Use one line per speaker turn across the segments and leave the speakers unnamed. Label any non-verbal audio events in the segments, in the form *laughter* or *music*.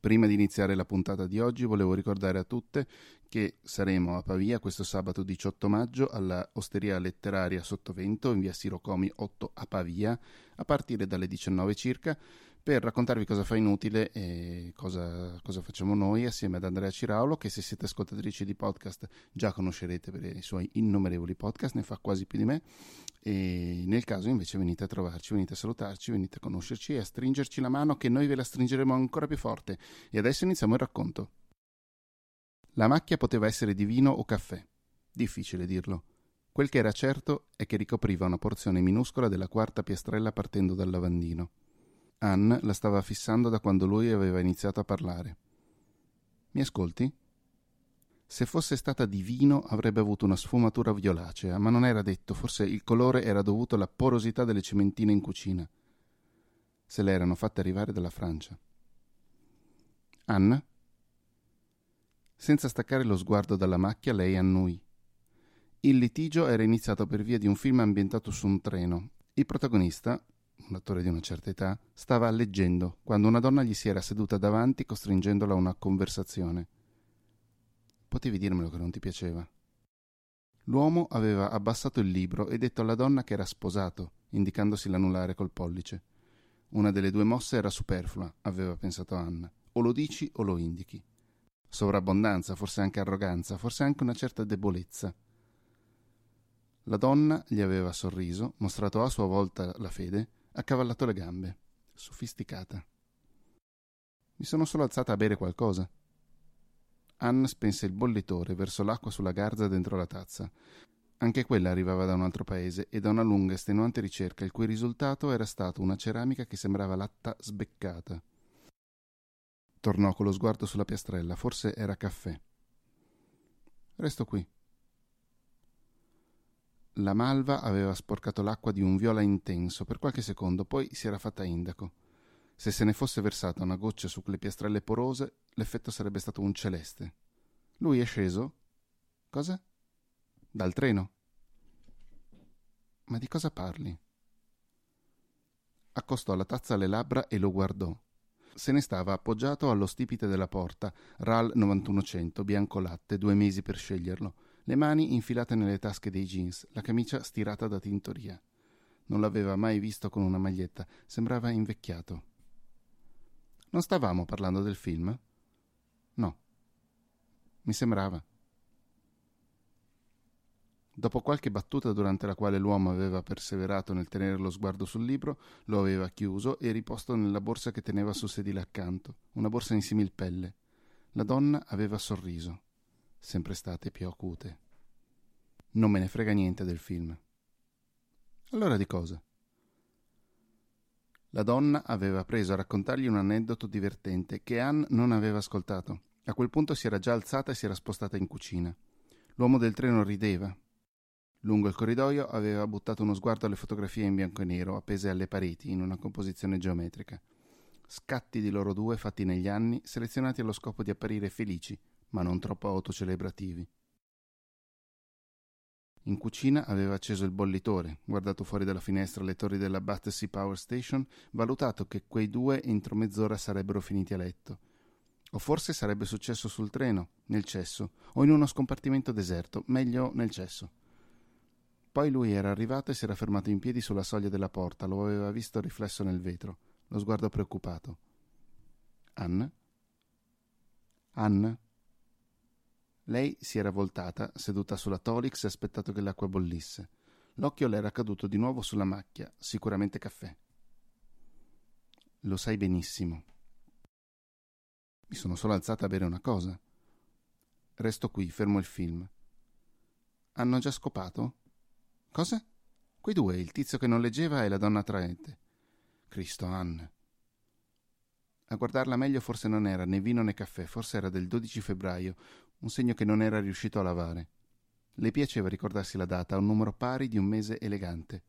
Prima di iniziare la puntata di oggi volevo ricordare a tutte che saremo a Pavia questo sabato 18 maggio alla Osteria Letteraria Sottovento in via Sirocomi 8 a Pavia a partire dalle 19 circa per raccontarvi cosa fa inutile e cosa, cosa, facciamo noi assieme ad Andrea Ciraulo che se siete ascoltatrici di podcast già conoscerete per i suoi innumerevoli podcast, ne fa quasi più di me e nel caso invece venite a trovarci, venite a salutarci, venite a conoscerci e a stringerci la mano che noi ve la stringeremo ancora più forte e adesso iniziamo il racconto. La macchia poteva essere di vino o caffè, difficile dirlo. Quel che era certo è che ricopriva una porzione minuscola della quarta piastrella partendo dal lavandino. Anne la stava fissando da quando lui aveva iniziato a parlare. Mi ascolti? Se fosse stata di vino avrebbe avuto una sfumatura violacea, ma non era detto, forse il colore era dovuto alla porosità delle cementine in cucina. Se le erano fatte arrivare dalla Francia. Anne? Senza staccare lo sguardo dalla macchia, lei annui. Il litigio era iniziato per via di un film ambientato su un treno. Il protagonista, un attore di una certa età, stava leggendo quando una donna gli si era seduta davanti costringendola a una conversazione. Potevi dirmelo che non ti piaceva. L'uomo aveva abbassato il libro e detto alla donna che era sposato, indicandosi l'anulare col pollice. Una delle due mosse era superflua, aveva pensato Anna. O lo dici o lo indichi. Sovrabbondanza, forse anche arroganza, forse anche una certa debolezza. La donna gli aveva sorriso, mostrato a sua volta la fede accavallato le gambe, sofisticata. Mi sono solo alzata a bere qualcosa. Anna spense il bollitore verso l'acqua sulla garza dentro la tazza. Anche quella arrivava da un altro paese e da una lunga e estenuante ricerca, il cui risultato era stato una ceramica che sembrava latta sbeccata. Tornò con lo sguardo sulla piastrella, forse era caffè. Resto qui. La malva aveva sporcato l'acqua di un viola intenso per qualche secondo, poi si era fatta indaco. Se se ne fosse versata una goccia su quelle piastrelle porose, l'effetto sarebbe stato un celeste. Lui è sceso? Cosa? Dal treno? Ma di cosa parli? Accostò la tazza alle labbra e lo guardò. Se ne stava appoggiato allo stipite della porta, RAL 9100, bianco latte, due mesi per sceglierlo le mani infilate nelle tasche dei jeans, la camicia stirata da tintoria. Non l'aveva mai visto con una maglietta, sembrava invecchiato. Non stavamo parlando del film? No. Mi sembrava. Dopo qualche battuta durante la quale l'uomo aveva perseverato nel tenere lo sguardo sul libro, lo aveva chiuso e riposto nella borsa che teneva sul sedile accanto, una borsa in similpelle. La donna aveva sorriso sempre state più acute. Non me ne frega niente del film. Allora di cosa? La donna aveva preso a raccontargli un aneddoto divertente che Anne non aveva ascoltato. A quel punto si era già alzata e si era spostata in cucina. L'uomo del treno rideva. Lungo il corridoio aveva buttato uno sguardo alle fotografie in bianco e nero appese alle pareti in una composizione geometrica. Scatti di loro due fatti negli anni, selezionati allo scopo di apparire felici, ma non troppo autocelebrativi. In cucina aveva acceso il bollitore, guardato fuori dalla finestra le torri della Battersea Power Station, valutato che quei due entro mezz'ora sarebbero finiti a letto. O forse sarebbe successo sul treno, nel cesso, o in uno scompartimento deserto, meglio nel cesso. Poi lui era arrivato e si era fermato in piedi sulla soglia della porta, lo aveva visto riflesso nel vetro, lo sguardo preoccupato. Anne? Anna? Lei si era voltata, seduta sulla Tolix, e aspettato che l'acqua bollisse. L'occhio le era caduto di nuovo sulla macchia, sicuramente caffè. Lo sai benissimo. Mi sono solo alzata a bere una cosa. Resto qui, fermo il film. Hanno già scopato? Cosa? Quei due, il tizio che non leggeva e la donna attraente. Cristo, Anne. A guardarla meglio forse non era né vino né caffè, forse era del 12 febbraio, un segno che non era riuscito a lavare. Le piaceva ricordarsi la data, un numero pari di un mese elegante.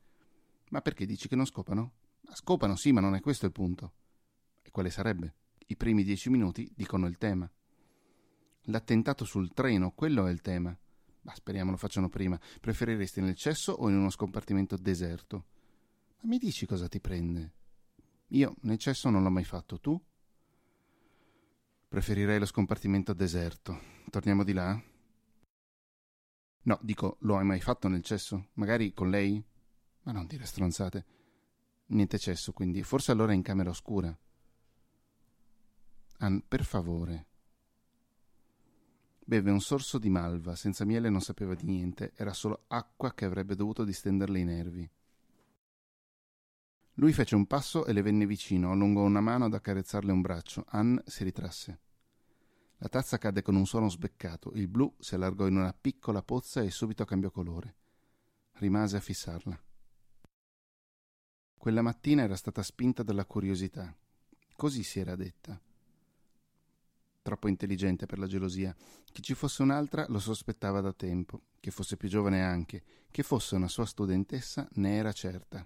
Ma perché dici che non scopano? Scopano, sì, ma non è questo il punto. E quale sarebbe? I primi dieci minuti dicono il tema. L'attentato sul treno, quello è il tema. Ma speriamo lo facciano prima. Preferiresti nel cesso o in uno scompartimento deserto? Ma mi dici cosa ti prende? Io nel cesso non l'ho mai fatto, tu? Preferirei lo scompartimento deserto. Torniamo di là? No, dico, lo hai mai fatto nel cesso? Magari con lei? Ma non dire stronzate. Niente cesso, quindi. Forse allora in camera oscura. Ann, per favore. Beve un sorso di malva, senza miele non sapeva di niente, era solo acqua che avrebbe dovuto distenderle i nervi. Lui fece un passo e le venne vicino, allungò una mano ad accarezzarle un braccio. Ann si ritrasse. La tazza cadde con un suono sbeccato, il blu si allargò in una piccola pozza e subito cambiò colore. Rimase a fissarla. Quella mattina era stata spinta dalla curiosità. Così si era detta. Troppo intelligente per la gelosia. Che ci fosse un'altra lo sospettava da tempo, che fosse più giovane anche, che fosse una sua studentessa ne era certa.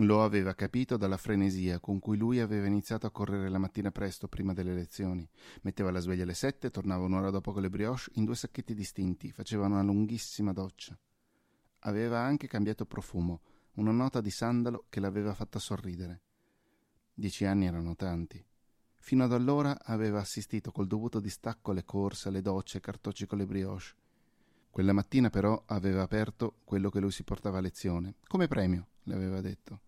Lo aveva capito dalla frenesia con cui lui aveva iniziato a correre la mattina presto prima delle lezioni. Metteva la sveglia alle sette, tornava un'ora dopo con le brioche in due sacchetti distinti, faceva una lunghissima doccia. Aveva anche cambiato profumo, una nota di sandalo che l'aveva fatta sorridere. Dieci anni erano tanti. Fino ad allora aveva assistito col dovuto distacco alle corse, alle docce, ai cartocci con le brioche. Quella mattina però aveva aperto quello che lui si portava a lezione, come premio, le aveva detto.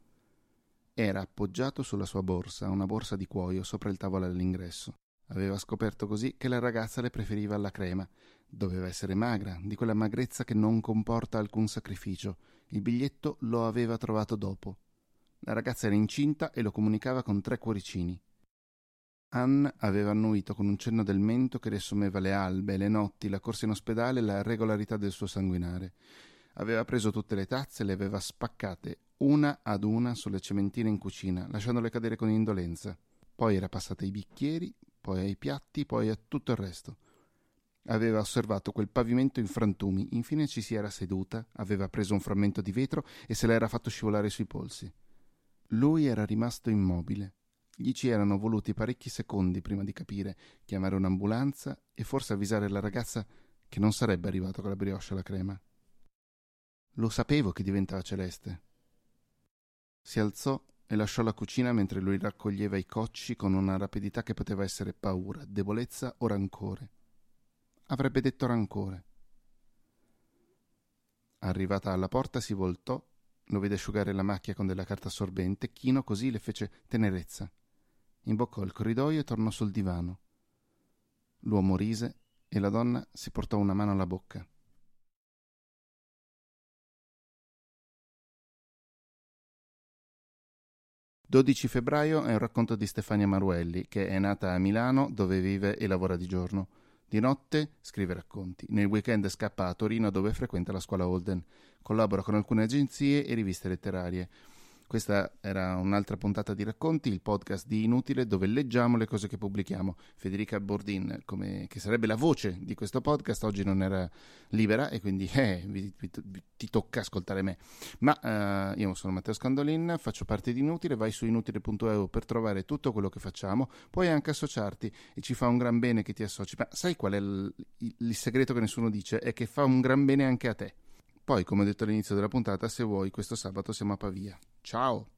Era appoggiato sulla sua borsa, una borsa di cuoio, sopra il tavolo all'ingresso. Aveva scoperto così che la ragazza le preferiva alla crema. Doveva essere magra, di quella magrezza che non comporta alcun sacrificio. Il biglietto lo aveva trovato dopo. La ragazza era incinta e lo comunicava con tre cuoricini. Ann aveva annuito con un cenno del mento che riassumeva le albe, le notti, la corsa in ospedale e la regolarità del suo sanguinare. Aveva preso tutte le tazze e le aveva spaccate una ad una sulle cementine in cucina, lasciandole cadere con indolenza. Poi era passata ai bicchieri, poi ai piatti, poi a tutto il resto. Aveva osservato quel pavimento in frantumi, infine ci si era seduta, aveva preso un frammento di vetro e se l'era fatto scivolare sui polsi. Lui era rimasto immobile. Gli ci erano voluti parecchi secondi prima di capire, chiamare un'ambulanza e forse avvisare la ragazza che non sarebbe arrivato con la brioche alla crema. Lo sapevo che diventava celeste. Si alzò e lasciò la cucina mentre lui raccoglieva i cocci con una rapidità che poteva essere paura, debolezza o rancore. Avrebbe detto rancore. Arrivata alla porta si voltò, lo vide asciugare la macchia con della carta assorbente, chino così le fece tenerezza. Imboccò il corridoio e tornò sul divano. L'uomo rise e la donna si portò una mano alla bocca. 12 febbraio è un racconto di Stefania Maruelli, che è nata a Milano, dove vive e lavora di giorno. Di notte scrive racconti. Nel weekend scappa a Torino, dove frequenta la scuola Holden. Collabora con alcune agenzie e riviste letterarie. Questa era un'altra puntata di racconti, il podcast di Inutile dove leggiamo le cose che pubblichiamo. Federica Bordin, come, che sarebbe la voce di questo podcast, oggi non era libera e quindi *laughs* eh, vi, vi, ti tocca ascoltare me. Ma eh, io sono Matteo Scandolin, faccio parte di Inutile, vai su inutile.eu per trovare tutto quello che facciamo, puoi anche associarti e ci fa un gran bene che ti associ. Ma sai qual è il, il segreto che nessuno dice? È che fa un gran bene anche a te. Poi, come ho detto all'inizio della puntata, se vuoi, questo sabato siamo a Pavia. Ciao!